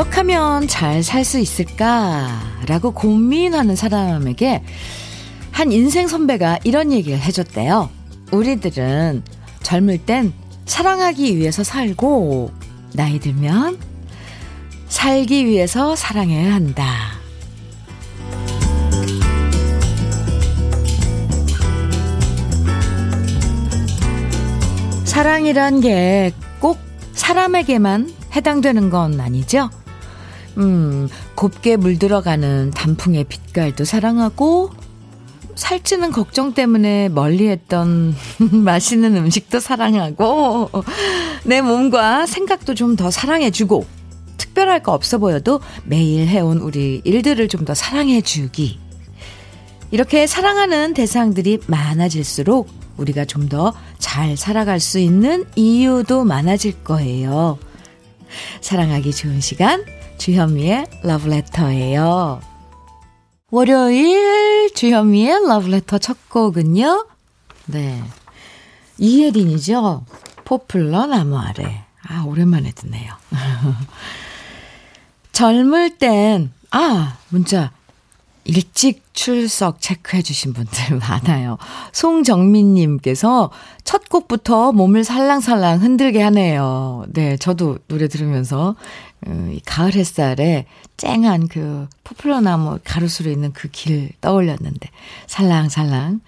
어떻게 하면 잘 살 수 있을까라고 고민하는 사람에게 한 인생 선배가 이런 얘기를 해줬대요. 우리들은 젊을 땐 사랑하기 위해서 살고, 나이 들면 살기 위해서 사랑해야 한다. 사랑이란 게 꼭 사람에게만 해당되는 건 아니죠? 음, 곱게 물들어가는 단풍의 빛깔도 사랑하고, 살찌는 걱정 때문에 멀리 했던 맛있는 음식도 사랑하고, 내 몸과 생각도 좀 더 사랑해주고, 특별할 거 없어 보여도 매일 해온 우리 일들을 좀 더 사랑해주기. 이렇게 사랑하는 대상들이 많아질수록 우리가 좀 더 잘 살아갈 수 있는 이유도 많아질 거예요. 사랑하기 좋은 시간, 주현미의 러브레터예요. 월요일 주현미의 러브레터 첫 곡은요. 네. 이혜린이죠. 포플러 나무 아래. 아, 오랜만에 듣네요. 젊을 땐, 아, 문자. 일찍 출석 체크해 주신 분들 많아요. 송정민 님께서 첫 곡부터 몸을 살랑살랑 흔들게 하네요. 네, 저도 노래 들으면서 음, 이 가을 햇살에 쨍한 그 포플러 나무 가로수로 있는 그 길 떠올렸는데 살랑살랑.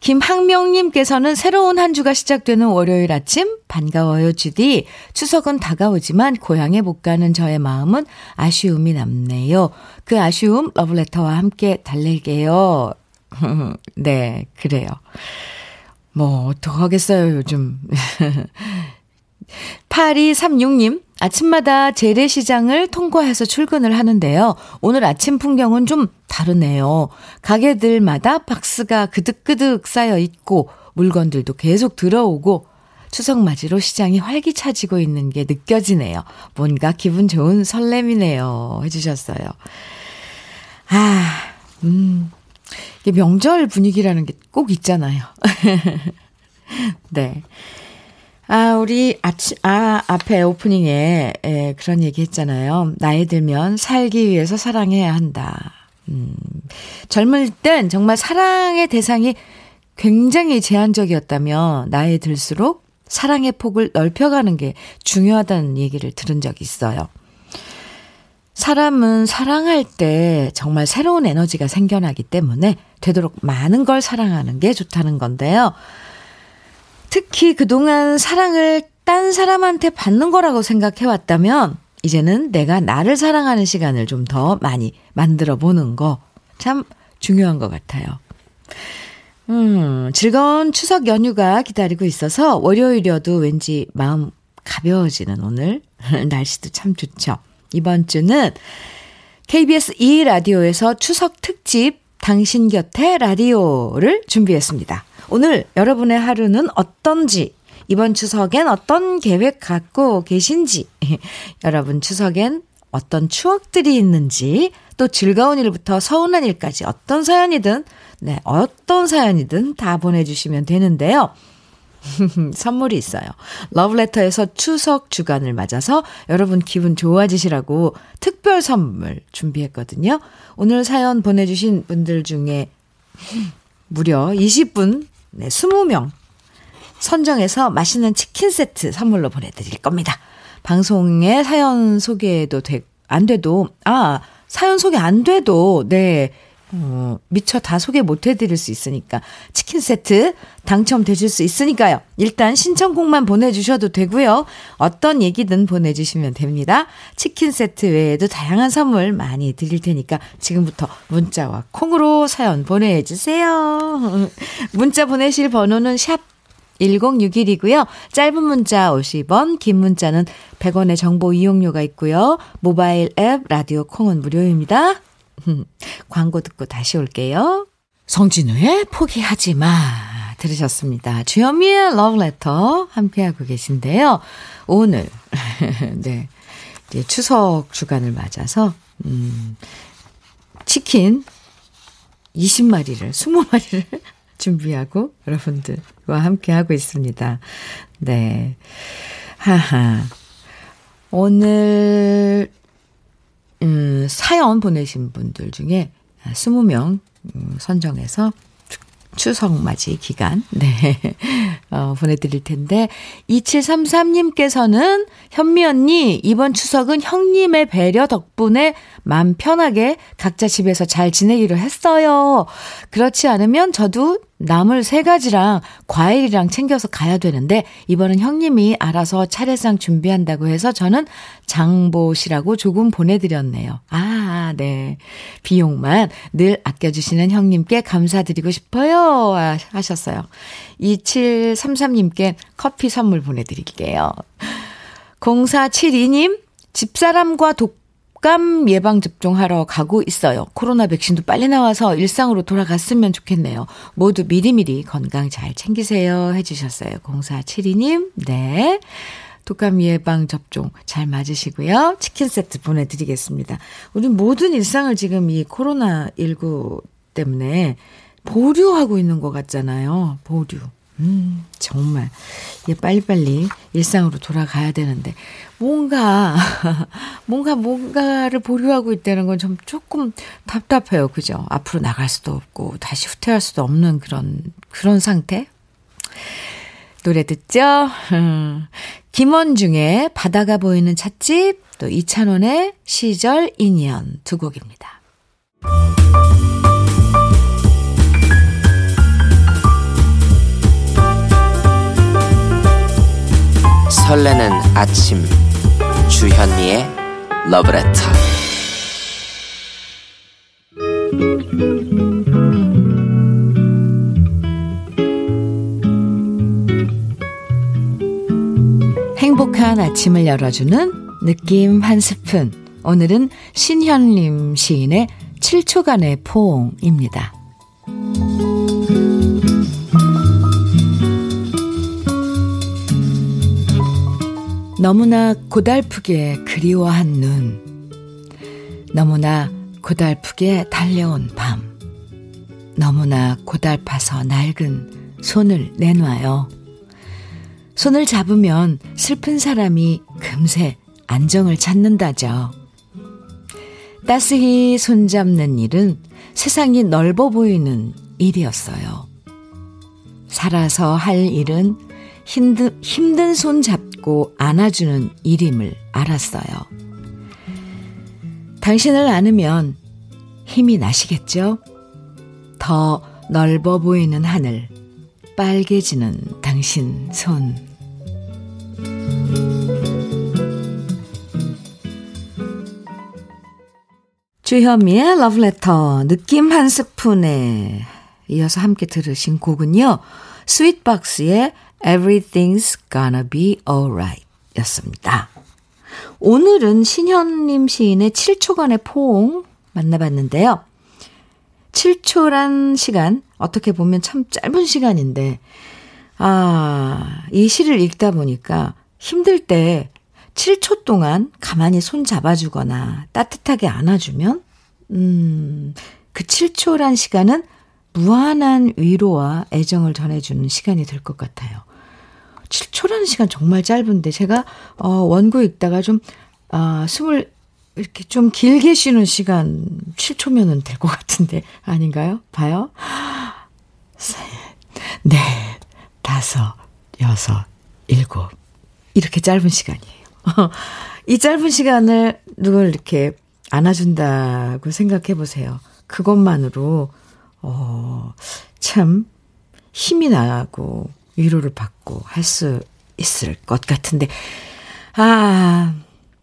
김학명님께서는 새로운 한 주가 시작되는 월요일 아침 반가워요 주디. 추석은 다가오지만 고향에 못 가는 저의 마음은 아쉬움이 남네요. 그 아쉬움 러브레터와 함께 달랠게요. 네, 그래요. 뭐 어떡하겠어요 요즘. 8236님, 아침마다 재래시장을 통과해서 출근을 하는데요. 오늘 아침 풍경은 좀 다르네요. 가게들마다 박스가 그득그득 쌓여 있고, 물건들도 계속 들어오고, 추석 맞이로 시장이 활기차지고 있는 게 느껴지네요. 뭔가 기분 좋은 설렘이네요. 해주셨어요. 아, 음. 이게 명절 분위기라는 게 꼭 있잖아요. 네. 아, 우리 아치, 아, 앞에 오프닝에 에, 그런 얘기 했잖아요. 나이 들면 살기 위해서 사랑해야 한다. 음, 젊을 땐 정말 사랑의 대상이 굉장히 제한적이었다면 나이 들수록 사랑의 폭을 넓혀가는 게 중요하다는 얘기를 들은 적이 있어요. 사람은 사랑할 때 정말 새로운 에너지가 생겨나기 때문에 되도록 많은 걸 사랑하는 게 좋다는 건데요. 특히 그동안 사랑을 딴 사람한테 받는 거라고 생각해 왔다면, 이제는 내가 나를 사랑하는 시간을 좀 더 많이 만들어 보는 거 참 중요한 것 같아요. 음, 즐거운 추석 연휴가 기다리고 있어서 월요일이어도 왠지 마음 가벼워지는 오늘. 날씨도 참 좋죠. 이번 주는 KBS 2 라디오에서 추석 특집 당신 곁에 라디오를 준비했습니다. 오늘 여러분의 하루는 어떤지, 이번 추석엔 어떤 계획 갖고 계신지, 여러분 추석엔 어떤 추억들이 있는지, 또 즐거운 일부터 서운한 일까지 어떤 사연이든, 네, 어떤 사연이든 다 보내주시면 되는데요. 선물이 있어요. 러브레터에서 추석 주간을 맞아서 여러분 기분 좋아지시라고 특별 선물 준비했거든요. 오늘 사연 보내주신 분들 중에 무려 20분 네, 20명 선정해서 맛있는 치킨 세트 선물로 보내드릴 겁니다. 방송에 사연 소개도 돼, 안 돼도, 아, 사연 소개 안 돼도, 네, 어, 미처 다 소개 못 해드릴 수 있으니까 치킨 세트 당첨되실 수 있으니까요. 일단 신청곡만 보내주셔도 되고요. 어떤 얘기든 보내주시면 됩니다. 치킨 세트 외에도 다양한 선물 많이 드릴 테니까 지금부터 문자와 콩으로 사연 보내주세요. 문자 보내실 번호는 샵 1061이고요. 짧은 문자 50원, 긴 문자는 100원의 정보 이용료가 있고요. 모바일 앱 라디오 콩은 무료입니다. 광고 듣고 다시 올게요. 성진우의 포기하지 마. 들으셨습니다. 주현미의 러브레터 함께하고 계신데요. 오늘, 네. 이제 추석 주간을 맞아서, 음, 치킨 20마리를, 20마리를 준비하고 여러분들과 함께하고 있습니다. 네. 하하. 오늘 음, 사연 보내신 분들 중에 20명 음, 선정해서 추석 맞이 기간, 네, 어, 보내드릴 텐데, 2733님께서는 현미 언니, 이번 추석은 형님의 배려 덕분에 맘 편하게 각자 집에서 잘 지내기로 했어요. 그렇지 않으면 저도 나물 세 가지랑 과일이랑 챙겨서 가야 되는데 이번은 형님이 알아서 차례상 준비한다고 해서 저는 장보시라고 조금 보내드렸네요. 아, 네. 비용만 늘 아껴주시는 형님께 감사드리고 싶어요. 하셨어요. 2733님께 커피 선물 보내드릴게요. 0472님, 집사람과 독 독감 예방 접종하러 가고 있어요. 코로나 백신도 빨리 나와서 일상으로 돌아갔으면 좋겠네요. 모두 미리미리 건강 잘 챙기세요. 해주셨어요. 0472님, 네. 독감 예방 접종 잘 맞으시고요. 치킨 세트 보내드리겠습니다. 우리 모든 일상을 지금 이 코로나19 때문에 보류하고 있는 것 같잖아요. 보류. 음, 정말. 이게 빨리빨리 일상으로 돌아가야 되는데, 뭔가, 뭔가, 뭔가를 보류하고 있다는 건 좀 조금 답답해요. 그죠? 앞으로 나갈 수도 없고, 다시 후퇴할 수도 없는 그런, 그런 상태? 노래 듣죠? 김원중의 바다가 보이는 찻집, 또 이찬원의 시절 인연 두 곡입니다. 설레는 아침. 주현미의 러브레터 행복한 아침을 열어주는 느낌 한 스푼. 오늘은 신현림 시인의 7초간의 포옹입니다. 너무나 고달프게 그리워한 눈. 너무나 고달프게 달려온 밤. 너무나 고달파서 낡은 손을 내놔요. 손을 잡으면 슬픈 사람이 금세 안정을 찾는다죠. 따스히 손잡는 일은 세상이 넓어 보이는 일이었어요. 살아서 할 일은 힘든, 힘든 손 잡고 안아주는 일임을 알았어요. 당신을 안으면 힘이 나시겠죠? 더 넓어 보이는 하늘, 빨개지는 당신 손. 주현미의 러브레터, 느낌 한 스푼에 이어서 함께 들으신 곡은요, 스윗박스의 Everything's Gonna Be Alright 였습니다. 오늘은 신현님 시인의 7초간의 포옹 만나봤는데요. 7초란 시간, 어떻게 보면 참 짧은 시간인데, 아, 이 시를 읽다 보니까 힘들 때 7초 동안 가만히 손 잡아주거나 따뜻하게 안아주면, 음, 그 7초란 시간은 무한한 위로와 애정을 전해주는 시간이 될 것 같아요. 7초라는 시간 정말 짧은데 제가 어 원고 읽다가 좀 아, 숨을 이렇게 좀 길게 쉬는 시간 7초면은 될 것 같은데 아닌가요? 봐요. 셋, 넷, 다섯, 여섯, 일곱. 이렇게 짧은 시간이에요. 이 짧은 시간을 누굴 이렇게 안아준다고 생각해 보세요. 그것만으로, 어, 참 힘이 나고 위로를 받고 할 수 있을 것 같은데, 아,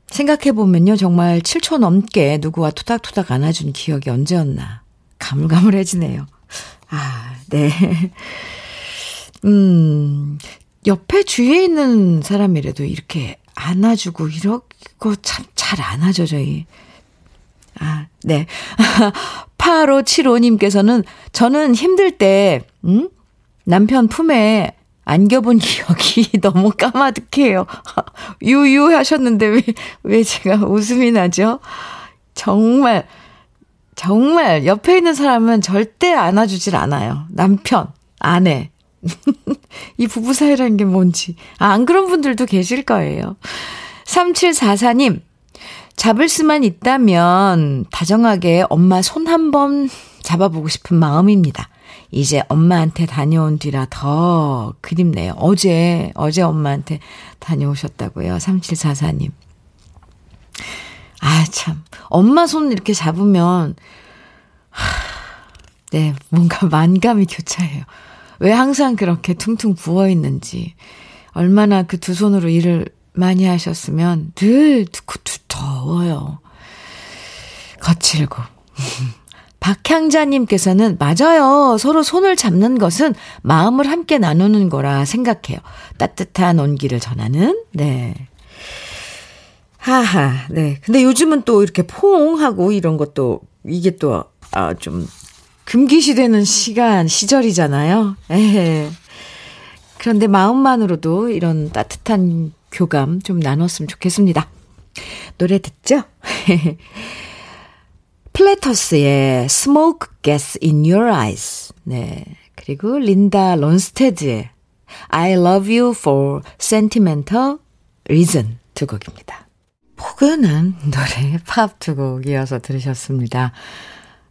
생각해보면요. 정말 7초 넘게 누구와 토닥토닥 안아준 기억이 언제였나. 가물가물해지네요. 아, 네. 음, 옆에 주위에 있는 사람이라도 이렇게 안아주고 이러고 참 잘 안아줘, 저희. 아, 네. 8575님께서는 저는 힘들 때, 음? 남편 품에 안겨본 기억이 너무 까마득해요. 유유 하셨는데 왜, 왜 제가 웃음이 나죠? 정말, 정말 옆에 있는 사람은 절대 안아주질 않아요. 남편, 아내. 이 부부 사이라는 게 뭔지. 아, 안 그런 분들도 계실 거예요. 3744님, 잡을 수만 있다면 다정하게 엄마 손 한 번 잡아보고 싶은 마음입니다. 이제 엄마한테 다녀온 뒤라 더 그립네요. 어제, 어제 엄마한테 다녀오셨다고요. 3744님. 아, 참. 엄마 손 이렇게 잡으면, 하, 네, 뭔가 만감이 교차해요. 왜 항상 그렇게 퉁퉁 부어 있는지. 얼마나 그 두 손으로 일을 많이 하셨으면 늘 더워요. 거칠고. 박향자님께서는 맞아요. 서로 손을 잡는 것은 마음을 함께 나누는 거라 생각해요. 따뜻한 온기를 전하는, 네. 하하, 네. 근데 요즘은 또 이렇게 포옹하고 이런 것도, 이게 또, 아, 좀, 금기시 되는 시간, 시절이잖아요. 에헤. 그런데 마음만으로도 이런 따뜻한 교감 좀 나눴으면 좋겠습니다. 노래 듣죠? 플래터스의 Smoke Gas in Your Eyes. 네. 그리고 린다 론스테드의 I Love You for Sentimental Reason 두 곡입니다. 포근한 노래 팝 두 곡 이어서 들으셨습니다.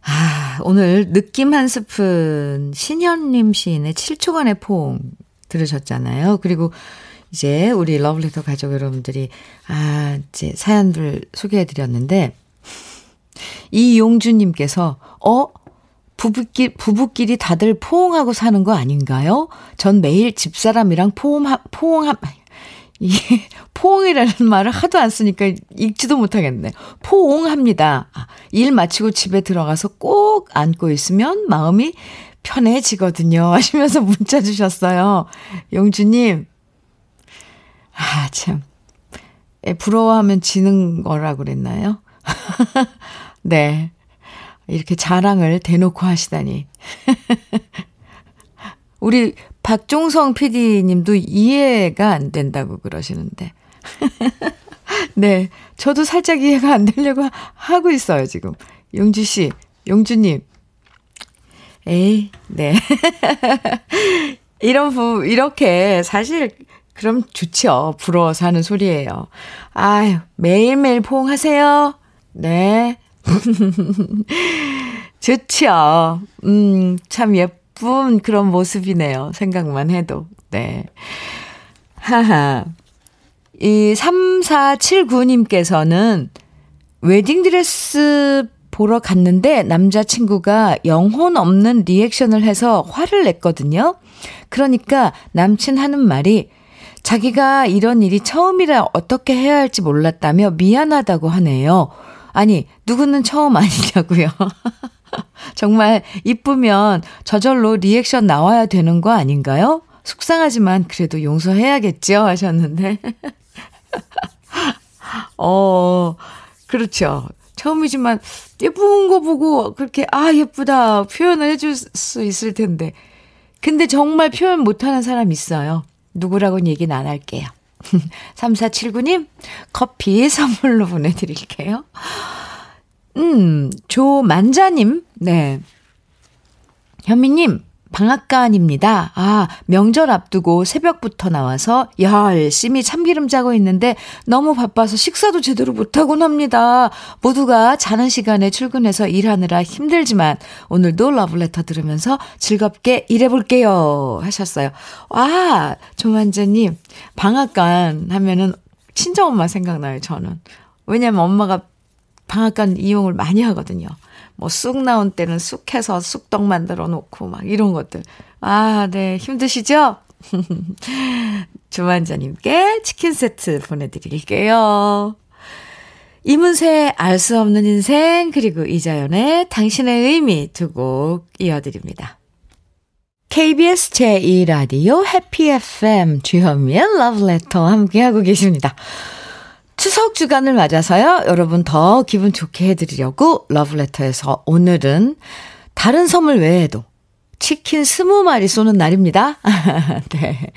아, 오늘 느낌 한 스푼 신현님 시인의 7초간의 포옹 들으셨잖아요. 그리고 이제 우리 러블리터 가족 여러분들이 아, 이제 사연들 소개해 드렸는데 이용주님께서, 어? 부부끼, 부부끼리 다들 포옹하고 사는 거 아닌가요? 전 매일 집사람이랑 포옹하, 포옹함, 이게 포옹이라는 말을 하도 안 쓰니까 읽지도 못하겠네. 포옹합니다. 아, 일 마치고 집에 들어가서 꼭 안고 있으면 마음이 편해지거든요. 하시면서 문자 주셨어요. 용주님. 아, 참. 부러워하면 지는 거라고 그랬나요? 네. 이렇게 자랑을 대놓고 하시다니. 우리 박종성 PD 님도 이해가 안 된다고 그러시는데. 네. 저도 살짝 이해가 안 되려고 하고 있어요, 지금. 용주 씨, 용주님. 에이, 네. 이런 부, 이렇게 사실 그럼 좋죠. 부러워서 하는 소리예요. 아유, 매일매일 포옹하세요. 네. 좋죠. 음, 참 예쁜 그런 모습이네요. 생각만 해도. 네. 하하. 이 3479님께서는 웨딩드레스 보러 갔는데 남자친구가 영혼 없는 리액션을 해서 화를 냈거든요. 그러니까 남친 하는 말이 자기가 이런 일이 처음이라 어떻게 해야 할지 몰랐다며 미안하다고 하네요. 아니, 누구는 처음 아니냐고요. 정말 이쁘면 저절로 리액션 나와야 되는 거 아닌가요? 속상하지만 그래도 용서해야겠죠 하셨는데. 어, 그렇죠. 처음이지만 예쁜 거 보고 그렇게 아 예쁘다 표현을 해줄 수 있을 텐데. 근데 정말 표현 못하는 사람 있어요. 누구라고는 얘기는 안 할게요. 3479님, 커피 선물로 보내드릴게요. 음, 조만자님, 네. 현미님, 방앗간입니다. 아, 명절 앞두고 새벽부터 나와서 열심히 참기름 짜고 있는데 너무 바빠서 식사도 제대로 못하곤 합니다. 모두가 자는 시간에 출근해서 일하느라 힘들지만 오늘도 러블레터 들으면서 즐겁게 일해볼게요. 하셨어요. 와, 조만자님, 방앗간 하면은 친정엄마 생각나요, 저는. 왜냐면 엄마가 방앗간 이용을 많이 하거든요. 뭐 쑥 나온 때는 쑥 해서 쑥떡 만들어 놓고 막 이런 것들. 아, 네. 힘드시죠? 조만자님께 치킨 세트 보내드릴게요. 이문세의 알 수 없는 인생, 그리고 이자연의 당신의 의미 두 곡 이어드립니다. KBS 제2라디오 해피 FM 주현미의 러브레터 함께하고 계십니다. 추석 주간을 맞아서요, 여러분 더 기분 좋게 해드리려고 러브레터에서 오늘은 다른 선물 외에도 치킨 스무 마리 쏘는 날입니다. 네.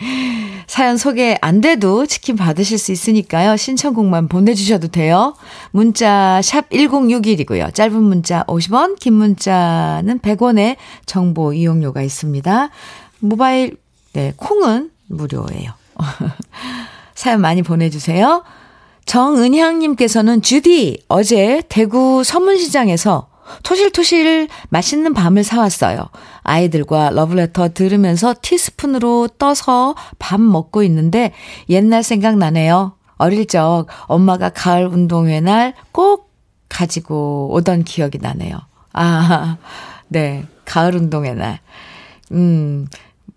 사연 소개 안 돼도 치킨 받으실 수 있으니까요. 신청곡만 보내주셔도 돼요. 문자 샵 1061이고요. 짧은 문자 50원, 긴 문자는 100원의 정보 이용료가 있습니다. 모바일, 네, 콩은 무료예요. 사연 많이 보내주세요. 정은향님께서는 주디, 어제 대구 서문시장에서 토실토실 맛있는 밤을 사왔어요. 아이들과 러브레터 들으면서 티스푼으로 떠서 밥 먹고 있는데 옛날 생각나네요. 어릴 적 엄마가 가을 운동회 날 꼭 가지고 오던 기억이 나네요. 아, 네. 가을 운동회 날. 음,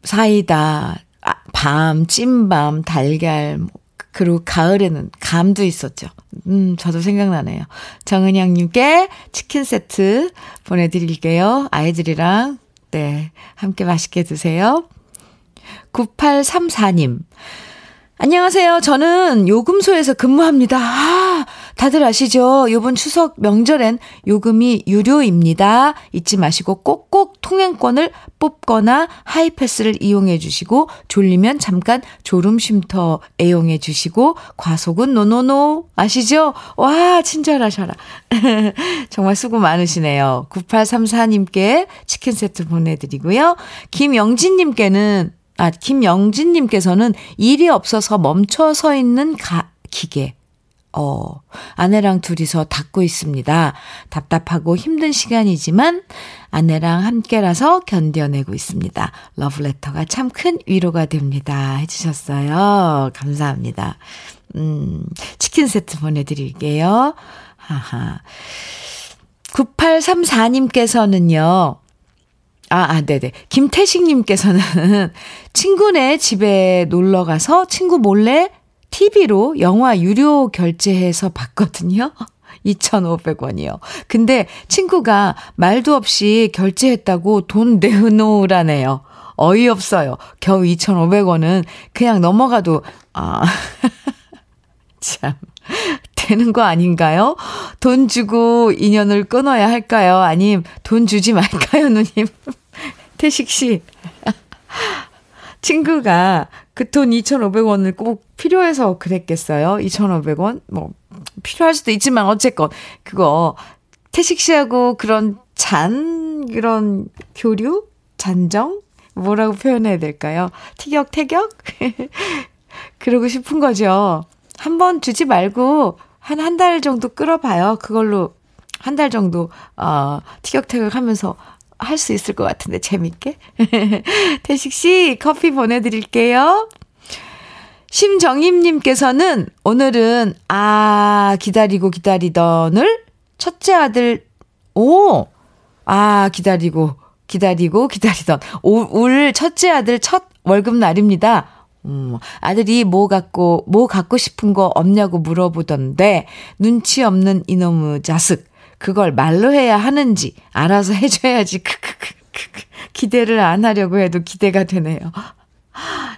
사이다, 아, 밤, 찐밤, 달걀, 뭐, 그리고 가을에는 감도 있었죠. 음, 저도 생각나네요. 정은영님께 치킨 세트 보내드릴게요. 아이들이랑, 네, 함께 맛있게 드세요. 9834님. 안녕하세요. 저는 요금소에서 근무합니다. 아, 다들 아시죠? 요번 추석 명절엔 요금이 유료입니다. 잊지 마시고 꼭꼭 통행권을 뽑거나 하이패스를 이용해 주시고 졸리면 잠깐 졸음 쉼터 애용해 주시고 과속은 no no no 아시죠? 와, 친절하셔라. 정말 수고 많으시네요. 9834님께 치킨 세트 보내드리고요. 김영진님께는 아, 김영진님께서는 일이 없어서 멈춰 서 있는 가, 기계. 어, 아내랑 둘이서 닦고 있습니다. 답답하고 힘든 시간이지만 아내랑 함께라서 견뎌내고 있습니다. 러브레터가 참 큰 위로가 됩니다. 해주셨어요. 감사합니다. 음, 치킨 세트 보내드릴게요. 하하. 9834님께서는요, 아, 아, 네네. 김태식님께서는 친구네 집에 놀러 가서 친구 몰래 TV로 영화 유료 결제해서 봤거든요. 2,500원이요. 근데 친구가 말도 없이 결제했다고 돈 내놓으라네요. 어이없어요. 겨우 2,500원은 그냥 넘어가도, 아, 참. 되는 거 아닌가요? 돈 주고 인연을 끊어야 할까요? 아님 돈 주지 말까요, 누님? 태식 씨. 친구가 그 돈 2,500원을 꼭 필요해서 그랬겠어요? 2,500원? 뭐, 필요할 수도 있지만, 어쨌건, 그거, 태식 씨하고 그런 잔, 그런 교류? 잔정? 뭐라고 표현해야 될까요? 티격 태격? 그러고 싶은 거죠. 한 번 주지 말고, 한 한 달 정도 끌어봐요. 그걸로 한 달 정도, 어, 티격태격 하면서 할 수 있을 것 같은데, 재밌게. 태식 씨, 커피 보내드릴게요. 심정임님께서는 오늘은, 아, 기다리고 기다리던을 첫째 아들, 오! 아, 기다리고, 기다리고, 기다리던. 올 첫째 아들 첫 월급 날입니다. 음, 아들이 뭐 갖고, 뭐 갖고 싶은 거 없냐고 물어보던데, 눈치 없는 이놈의 자식. 그걸 말로 해야 하는지 알아서 해줘야지. 크크크 기대를 안 하려고 해도 기대가 되네요.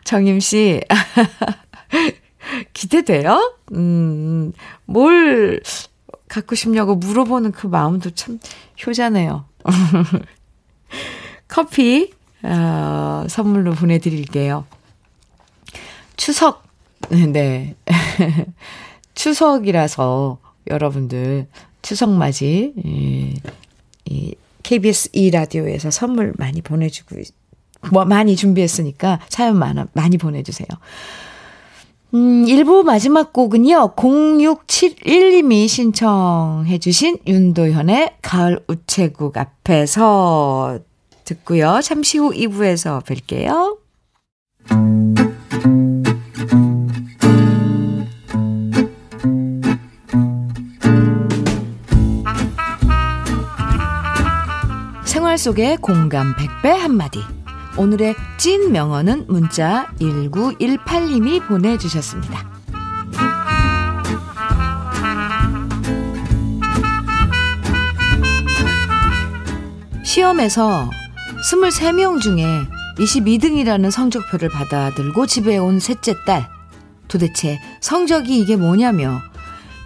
정임 씨. 기대돼요? 음, 뭘 갖고 싶냐고 물어보는 그 마음도 참 효자네요. 커피, 어, 선물로 보내드릴게요. 추석, 네. 추석이라서 여러분들 추석맞이, 예, 이 KBS 2라디오에서 선물 많이 보내주고, 뭐, 많이 준비했으니까 사연 많아, 많이 보내주세요. 음, 1부 마지막 곡은요, 0671님이 신청해주신 윤도현의 가을 우체국 앞에서 듣고요. 잠시 후 2부에서 뵐게요. 생활 속의 공감 100배 한마디. 오늘의 찐 명언은 문자 1918님이 보내주셨습니다. 시험에서 23명 중에 22등이라는 성적표를 받아들고 집에 온 셋째 딸. 도대체 성적이 이게 뭐냐며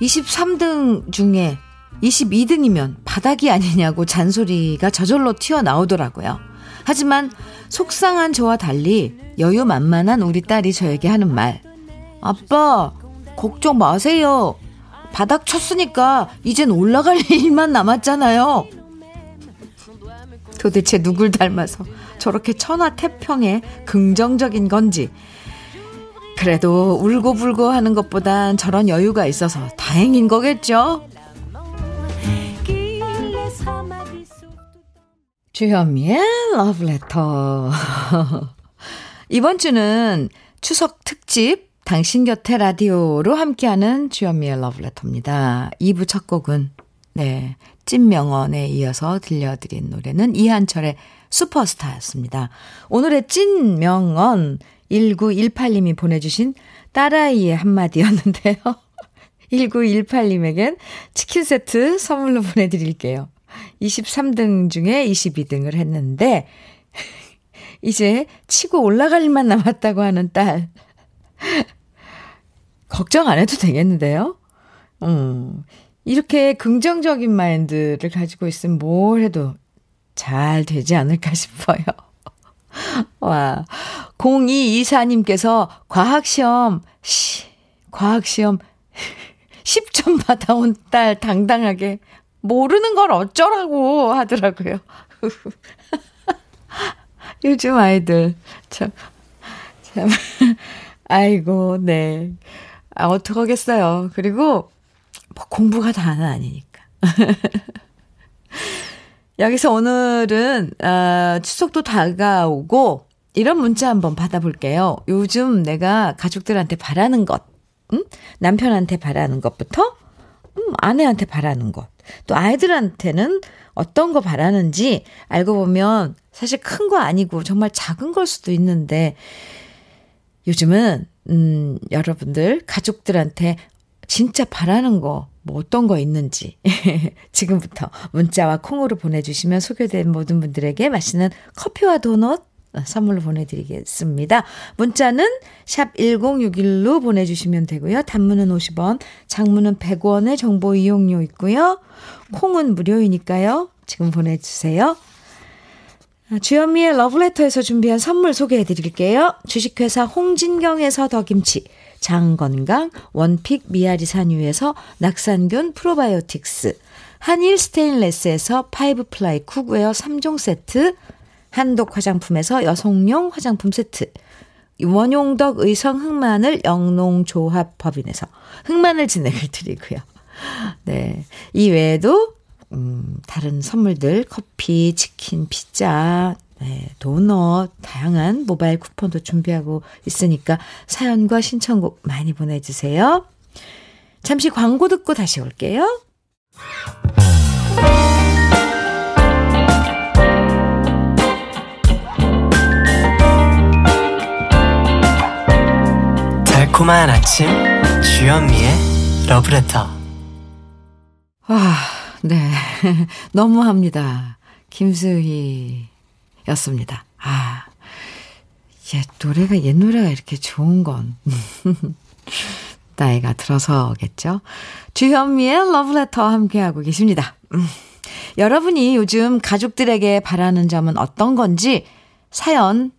23등 중에 22등이면 바닥이 아니냐고 잔소리가 저절로 튀어나오더라고요. 하지만 속상한 저와 달리 여유 만만한 우리 딸이 저에게 하는 말. 아빠, 걱정 마세요. 바닥 쳤으니까 이젠 올라갈 일만 남았잖아요. 도대체 누굴 닮아서 저렇게 천하태평에 긍정적인 건지 그래도 울고불고 하는 것보단 저런 여유가 있어서 다행인 거겠죠? 주현미의 러브레터. 이번 주는 추석 특집 당신 곁에 라디오로 함께하는 주현미의 러브레터입니다. 2부 첫 곡은 네 찐명언에 이어서 들려드린 노래는 이한철의 슈퍼스타였습니다. 오늘의 찐명언 1918님이 보내주신 딸아이의 한마디였는데요. 1918님에겐 치킨 세트 선물로 보내드릴게요. 23등 중에 22등을 했는데, 이제 치고 올라갈 일만 남았다고 하는 딸. 걱정 안 해도 되겠는데요? 음, 이렇게 긍정적인 마인드를 가지고 있으면 뭘 해도 잘 되지 않을까 싶어요. 와. 0224님께서 과학시험, 시, 과학시험 10점 받아온 딸 당당하게 모르는 걸 어쩌라고 하더라고요. 요즘 아이들, 참, 참, 아이고, 네. 아, 어떡하겠어요. 그리고, 뭐 공부가 다는 아니니까. 여기서 오늘은, 어, 추석도 다가오고, 이런 문자 한번 받아볼게요. 요즘 내가 가족들한테 바라는 것, 음? 남편한테 바라는 것부터, 음, 아내한테 바라는 것, 또 아이들한테는 어떤 거 바라는지 알고 보면 사실 큰 거 아니고 정말 작은 걸 수도 있는데, 요즘은, 음, 여러분들, 가족들한테 진짜 바라는 거, 뭐 어떤 거 있는지 지금부터 문자와 콩으로 보내주시면 소개된 모든 분들에게 맛있는 커피와 도넛 선물로 보내드리겠습니다. 문자는 샵 1061로 보내주시면 되고요. 단문은 50원, 장문은 100원의 정보 이용료 있고요. 콩은 무료이니까요. 지금 보내주세요. 주현미의 러브레터에서 준비한 선물 소개해 드릴게요. 주식회사 홍진경에서 더김치, 장건강, 원픽 미아리 산유에서 낙산균 프로바이오틱스, 한일 스테인레스에서 five ply cookware 3종 세트, 한독 화장품에서 여성용 화장품 세트, 원용덕 의성 흑마늘 영농조합 법인에서 흑마늘 진액을 드리고요. 네. 이 외에도, 음, 다른 선물들, 커피, 치킨, 피자, 네, 도넛, 다양한 모바일 쿠폰도 준비하고 있으니까 사연과 신청곡 많이 보내주세요. 잠시 광고 듣고 다시 올게요. 달콤한 아침 주현미의 러브레터 아, 네. 너무합니다. 김수희 였습니다. 아, 예, 노래가, 옛 노래가 이렇게 좋은 건. 나이가 들어서겠죠? 주현미의 러브레터 함께하고 계십니다. 음, 여러분이 요즘 가족들에게 바라는 점은 어떤 건지 사연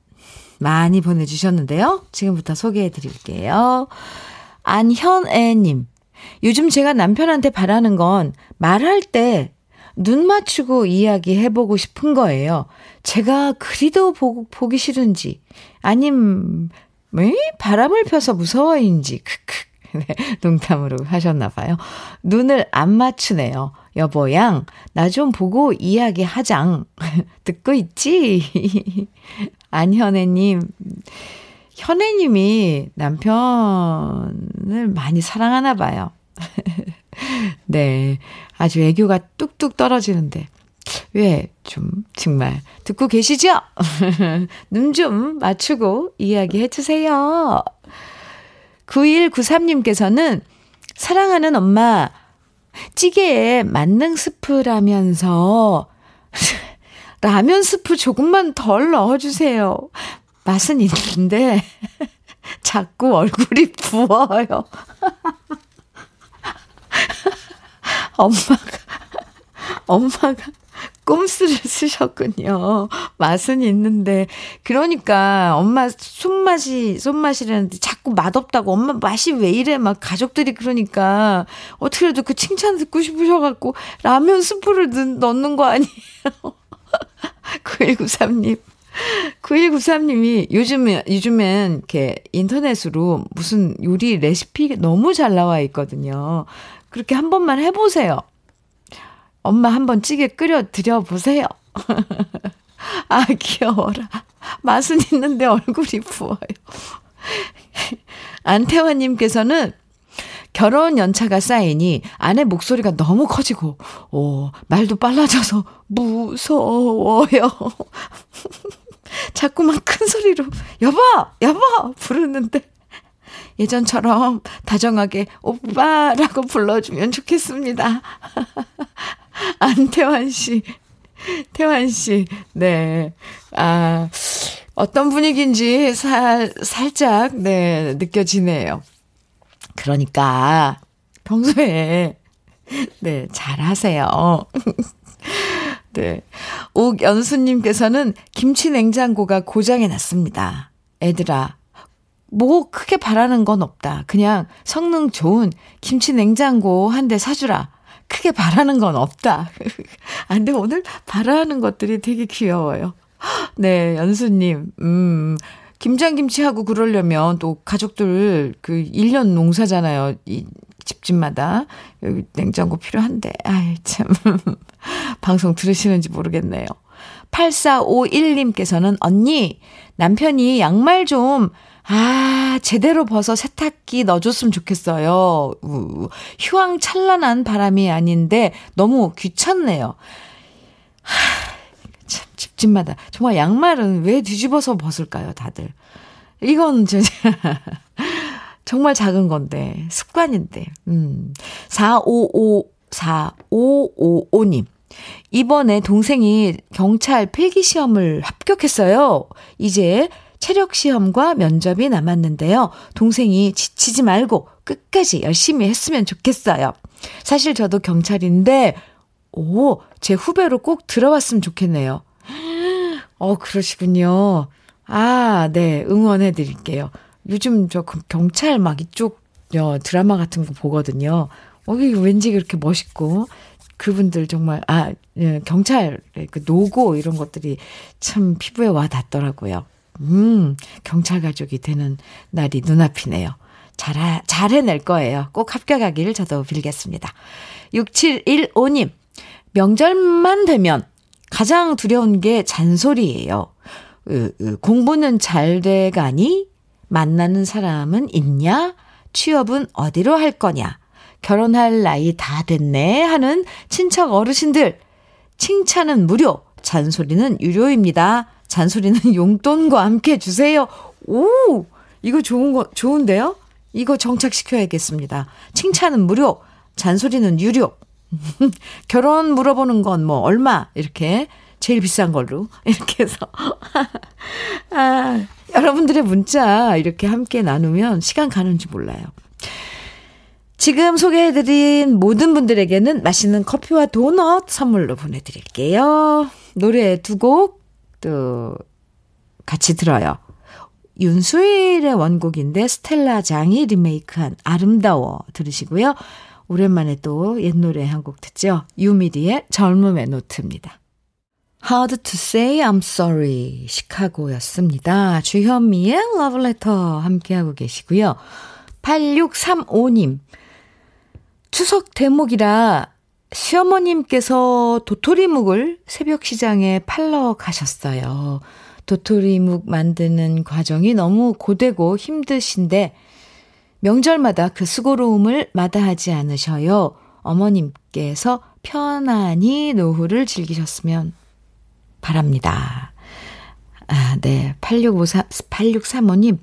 많이 보내주셨는데요. 지금부터 소개해 드릴게요. 안현애님. 요즘 제가 남편한테 바라는 건 말할 때 눈 맞추고 이야기해보고 싶은 거예요. 제가 그리도 보, 보기 싫은지, 아님, 왜? 바람을 펴서 무서워인지, 크크. 네, 농담으로 하셨나봐요. 눈을 안 맞추네요. 여보양, 나 좀 보고 이야기하장. 듣고 있지? 안현애님, 현애님이 남편을 많이 사랑하나 봐요. 네. 아주 애교가 뚝뚝 떨어지는데. 왜, 좀, 정말, 듣고 계시죠? 눈 좀 맞추고 이야기해 주세요. 9193님께서는 사랑하는 엄마, 찌개에 만능 스프라면서 라면 스프 조금만 덜 넣어주세요. 맛은 있는데 자꾸 얼굴이 부어요. 엄마가 엄마가 꼼수를 쓰셨군요. 맛은 있는데 그러니까 엄마 손맛이 손맛이라는데 자꾸 맛없다고 엄마 맛이 왜 이래 막 가족들이 그러니까 어떻게라도 그 칭찬 듣고 싶으셔 갖고 라면 스프를 넣는 거 아니에요? 9193님 9193님이 요즘에, 요즘엔 이렇게 인터넷으로 무슨 요리 레시피 너무 잘 나와 있거든요. 그렇게 한 번만 해보세요. 엄마 한 번 찌개 끓여 드려보세요. 아, 귀여워라. 맛은 있는데 얼굴이 부어요. 안태환님께서는 결혼 연차가 쌓이니 아내 목소리가 너무 커지고, 오, 말도 빨라져서 무서워요. 자꾸만 큰 소리로, 여보! 여보! 부르는데, 예전처럼 다정하게 오빠라고 불러주면 좋겠습니다. 안태환 씨. 태환 씨, 네. 아, 어떤 분위기인지 살, 살짝, 네, 느껴지네요. 그러니까, 평소에, 네, 잘 하세요. 네. 옥연수님께서는 김치 냉장고가 고장이 났습니다. 애들아, 뭐 크게 바라는 건 없다. 그냥 성능 좋은 김치 냉장고 한 대 사주라. 크게 바라는 건 없다. 아, 근데 오늘 바라는 것들이 되게 귀여워요. 네, 연수님, 음, 김장김치하고 그러려면 또 가족들 그 1년 농사잖아요. 이 집집마다. 여기 냉장고 필요한데. 아이, 참. 방송 들으시는지 모르겠네요. 8451님께서는 언니, 남편이 양말 좀 아, 제대로 벗어 세탁기 넣어줬으면 좋겠어요. 우, 휘황찬란한 바람이 아닌데 너무 귀찮네요. 하, 참, 집집마다. 정말 양말은 왜 뒤집어서 벗을까요, 다들? 이건 저, 정말 작은 건데, 습관인데. 음. 455, 4555님. 이번에 동생이 경찰 필기시험을 합격했어요. 이제 체력 시험과 면접이 남았는데요. 동생이 지치지 말고 끝까지 열심히 했으면 좋겠어요. 사실 저도 경찰인데, 오, 제 후배로 꼭 들어왔으면 좋겠네요. 어, 그러시군요. 아, 네, 응원해 드릴게요. 요즘 저 경찰 막 이쪽 어, 드라마 같은 거 보거든요. 어, 이 왠지 그렇게 멋있고, 그분들 정말, 아, 예, 경찰, 그 노고 이런 것들이 참 피부에 와 닿더라고요. 음, 경찰 가족이 되는 날이 눈앞이네요. 잘, 잘 해낼 거예요. 꼭 합격하기를 저도 빌겠습니다. 6715님, 명절만 되면 가장 두려운 게 잔소리예요. 공부는 잘 돼가니? 만나는 사람은 있냐? 취업은 어디로 할 거냐? 결혼할 나이 다 됐네 하는 친척 어르신들. 칭찬은 무료, 잔소리는 유료입니다. 잔소리는 용돈과 함께 주세요. 오! 이거 좋은 거, 좋은데요? 이거 정착시켜야겠습니다. 칭찬은 무료, 잔소리는 유료. 결혼 물어보는 건 뭐 얼마 이렇게 제일 비싼 걸로 이렇게 해서 아, 여러분들의 문자 이렇게 함께 나누면 시간 가는지 몰라요. 지금 소개해드린 모든 분들에게는 맛있는 커피와 도넛 선물로 보내드릴게요. 노래 두 곡 또 같이 들어요. 윤수일의 원곡인데 스텔라 장이 리메이크한 아름다워 들으시고요. 오랜만에 또 옛 노래 한 곡 듣죠. 유미디의 젊음의 노트입니다. Hard to say I'm sorry 시카고였습니다. 주현미의 러브레터 함께하고 계시고요. 8635님 추석 대목이라 시어머님께서 도토리묵을 새벽 시장에 팔러 가셨어요. 도토리묵 만드는 과정이 너무 고되고 힘드신데 명절마다 그 수고로움을 마다하지 않으셔요. 어머님께서 편안히 노후를 즐기셨으면 바랍니다. 아, 네. 8654, 8635님.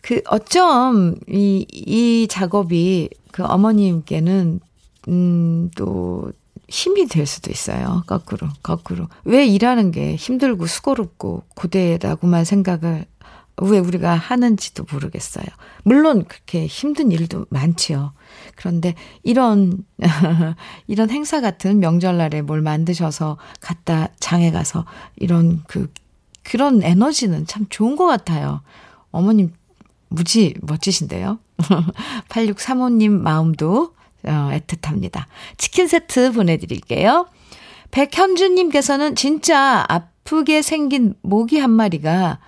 그, 어쩜, 이, 이 작업이 그 어머님께는 음, 또 힘이 될 수도 있어요. 거꾸로, 거꾸로. 왜 일하는 게 힘들고 수고롭고 고되다고만 생각을 왜 우리가 하는지도 모르겠어요. 물론 그렇게 힘든 일도 많지요. 그런데 이런, 이런 행사 같은 명절날에 뭘 만드셔서 갖다 장에 가서 이런 그, 그런 에너지는 참 좋은 것 같아요. 어머님 무지 멋지신데요. 8635님 마음도 어, 애틋합니다. 치킨 세트 보내드릴게요. 백현주님께서는 진짜 앞 예쁘게 생긴 모기 한 마리가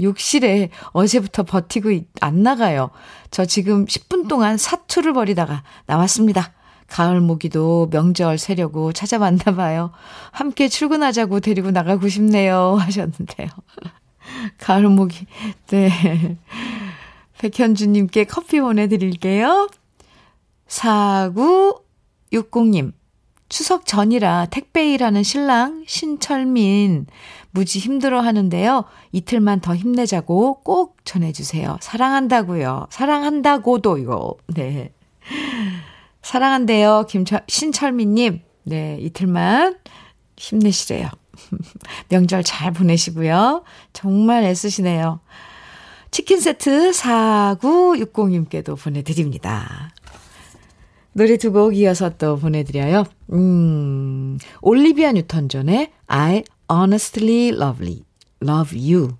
욕실에 어제부터 버티고 안 나가요. 저 지금 10분 동안 사투를 벌이다가 나왔습니다. 가을 모기도 명절 세려고 찾아왔나 봐요. 함께 출근하자고 데리고 나가고 싶네요. 하셨는데요. 가을 모기. 네. 백현주님께 커피 보내드릴게요. 4960님. 추석 전이라 택배 일하는 신랑 신철민 무지 힘들어 하는데요. 이틀만 더 힘내자고 꼭 전해주세요. 사랑한다고요. 사랑한다고도 이거. 네. 사랑한대요. 김철, 신철민님. 네, 이틀만 힘내시래요. 명절 잘 보내시고요. 정말 애쓰시네요. 치킨 세트 4960님께도 보내드립니다. 노래 두 곡 이어서 또 보내드려요. 음, 올리비아 뉴턴 존의 I honestly lovely, love you.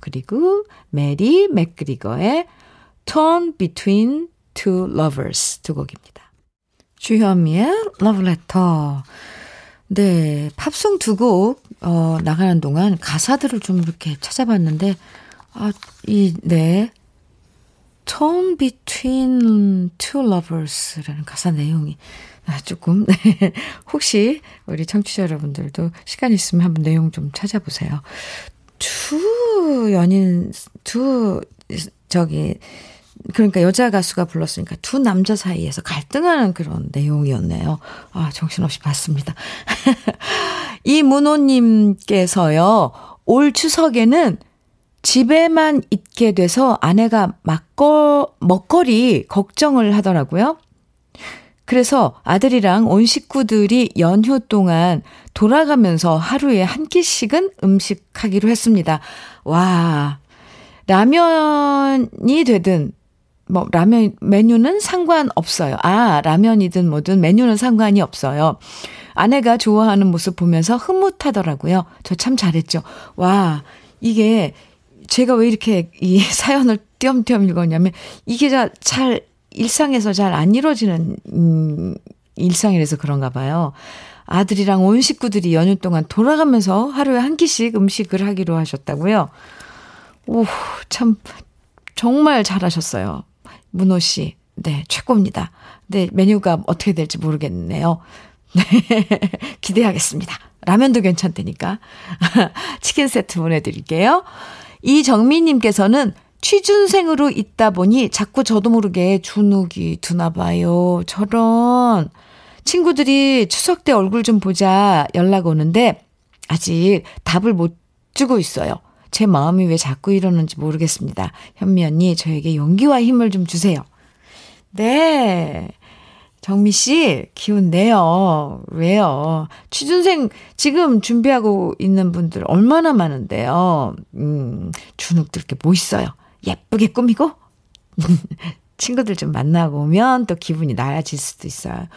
그리고 메리 맥그리거의 Torn between two lovers 두 곡입니다. 주현미의 러브레터. 네, 팝송 두 곡, 어, 나가는 동안 가사들을 좀 이렇게 찾아봤는데, 아, 이, 네. Torn between two lovers라는 가사 내용이 아, 조금, 네. 혹시 우리 청취자 여러분들도 시간 있으면 한번 내용 좀 찾아보세요. 두 연인, 두, 저기, 그러니까 여자 가수가 불렀으니까 두 남자 사이에서 갈등하는 그런 내용이었네요. 아, 정신없이 봤습니다. 이문호님께서요, 올 추석에는 집에만 있게 돼서 아내가 막거, 먹거리 걱정을 하더라고요. 그래서 아들이랑 온 식구들이 연휴 동안 돌아가면서 하루에 한 끼씩은 음식하기로 했습니다. 와, 라면이 되든, 뭐, 라면, 메뉴는 상관없어요. 아, 라면이든 뭐든 메뉴는 상관이 없어요. 아내가 좋아하는 모습 보면서 흐뭇하더라고요. 저 참 잘했죠. 와, 이게 제가 왜 이렇게 이 사연을 띄엄띄엄 읽었냐면 이게 잘 일상에서 잘 안 이루어지는 음, 일상이라서 그런가 봐요. 아들이랑 온 식구들이 연휴 동안 돌아가면서 하루에 한 끼씩 음식을 하기로 하셨다고요. 오, 참 정말 잘하셨어요. 문호 씨. 네, 최고입니다. 네, 메뉴가 어떻게 될지 모르겠네요. 네, 기대하겠습니다. 라면도 괜찮다니까. 치킨 세트 보내드릴게요. 이정민님께서는 취준생으로 있다 보니 자꾸 저도 모르게 주눅이 드나 봐요. 저런. 친구들이 추석 때 얼굴 좀 보자 연락 오는데 아직 답을 못 주고 있어요. 제 마음이 왜 자꾸 이러는지 모르겠습니다. 현미 언니, 저에게 용기와 힘을 좀 주세요. 네. 정미 씨, 기운 내요. 왜요? 취준생 지금 준비하고 있는 분들 얼마나 많은데요. 음, 주눅들 게뭐 있어요? 예쁘게 꾸미고? 친구들 좀 만나고 오면 또 기분이 나아질 수도 있어요.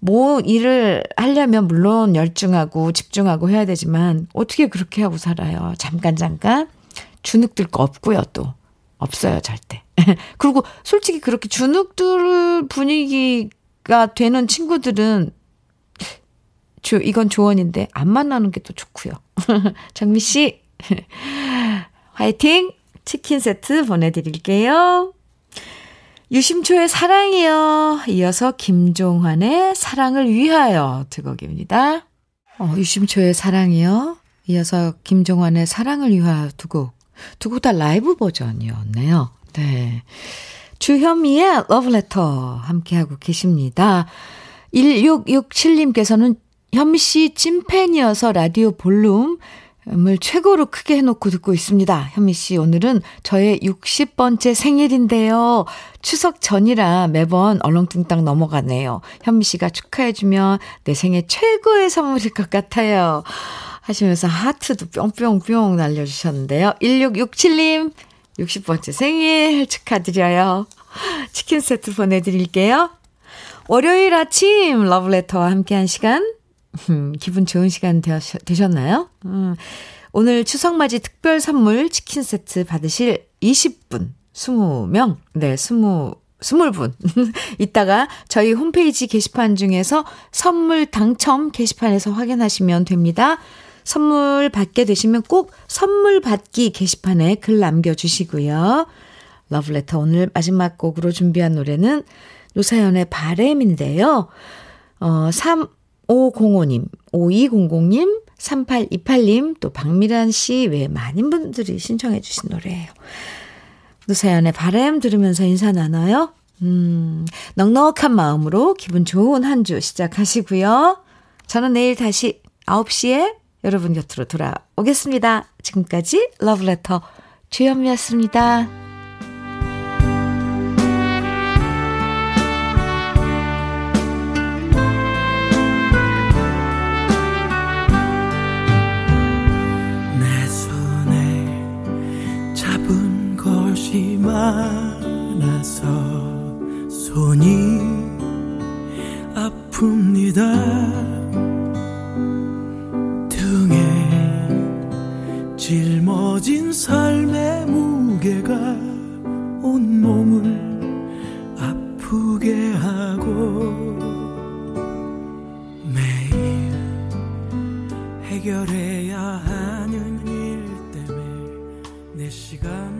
뭐 일을 하려면 물론 열중하고 집중하고 해야 되지만 어떻게 그렇게 하고 살아요? 잠깐 잠깐 주눅 들 거 없고요 또 없어요 절대. 그리고 솔직히 그렇게 주눅 들 분위기 가 되는 친구들은 조, 이건 조언인데 안 만나는 게 또 좋고요. 정미 씨 화이팅! 치킨 세트 보내드릴게요. 유심초의 사랑이요. 이어서 김종환의 사랑을 위하여 두 곡입니다. 어, 유심초의 사랑이요. 이어서 김종환의 사랑을 위하여 두 곡. 두 곡 다 라이브 버전이었네요. 네. 주현미의 러브레터 함께하고 계십니다. 1667님께서는 현미 씨 찐팬이어서 라디오 볼륨 을 최고로 크게 해놓고 듣고 있습니다. 현미 씨, 오늘은 저의 60번째 생일인데요. 추석 전이라 매번 얼렁뚱땅 넘어가네요. 현미 씨가 축하해주면 내 생애 최고의 선물일 것 같아요. 하시면서 하트도 뿅뿅뿅 날려주셨는데요. 1667님, 60번째 생일 축하드려요. 치킨 세트 보내드릴게요. 월요일 아침 러브레터와 함께한 시간, 음, 기분 좋은 시간 되셨나요? 음, 오늘 추석맞이 특별 선물 치킨 세트 받으실 20분, 20명, 네, 20, 20분. 이따가 저희 홈페이지 게시판 중에서 선물 당첨 게시판에서 확인하시면 됩니다. 선물 받게 되시면 꼭 선물 받기 게시판에 글 남겨주시고요. 러브레터 오늘 마지막 곡으로 준비한 노래는 노사연의 바램인데요. 어, 3505님, 5200님, 3828님, 또 박미란 씨 외에 많은 분들이 신청해 주신 노래예요. 노사연의 바램 들으면서 인사 나눠요. 음, 넉넉한 마음으로 기분 좋은 한 주 시작하시고요. 저는 내일 다시 9시에 여러분 곁으로 돌아오겠습니다. 지금까지 러브레터 주현미였습니다. 많아서 손이 아픕니다. 등에 짊어진 삶의 무게가 온 몸을 아프게 하고 매일 해결해야 하는 일 때문에 내 시간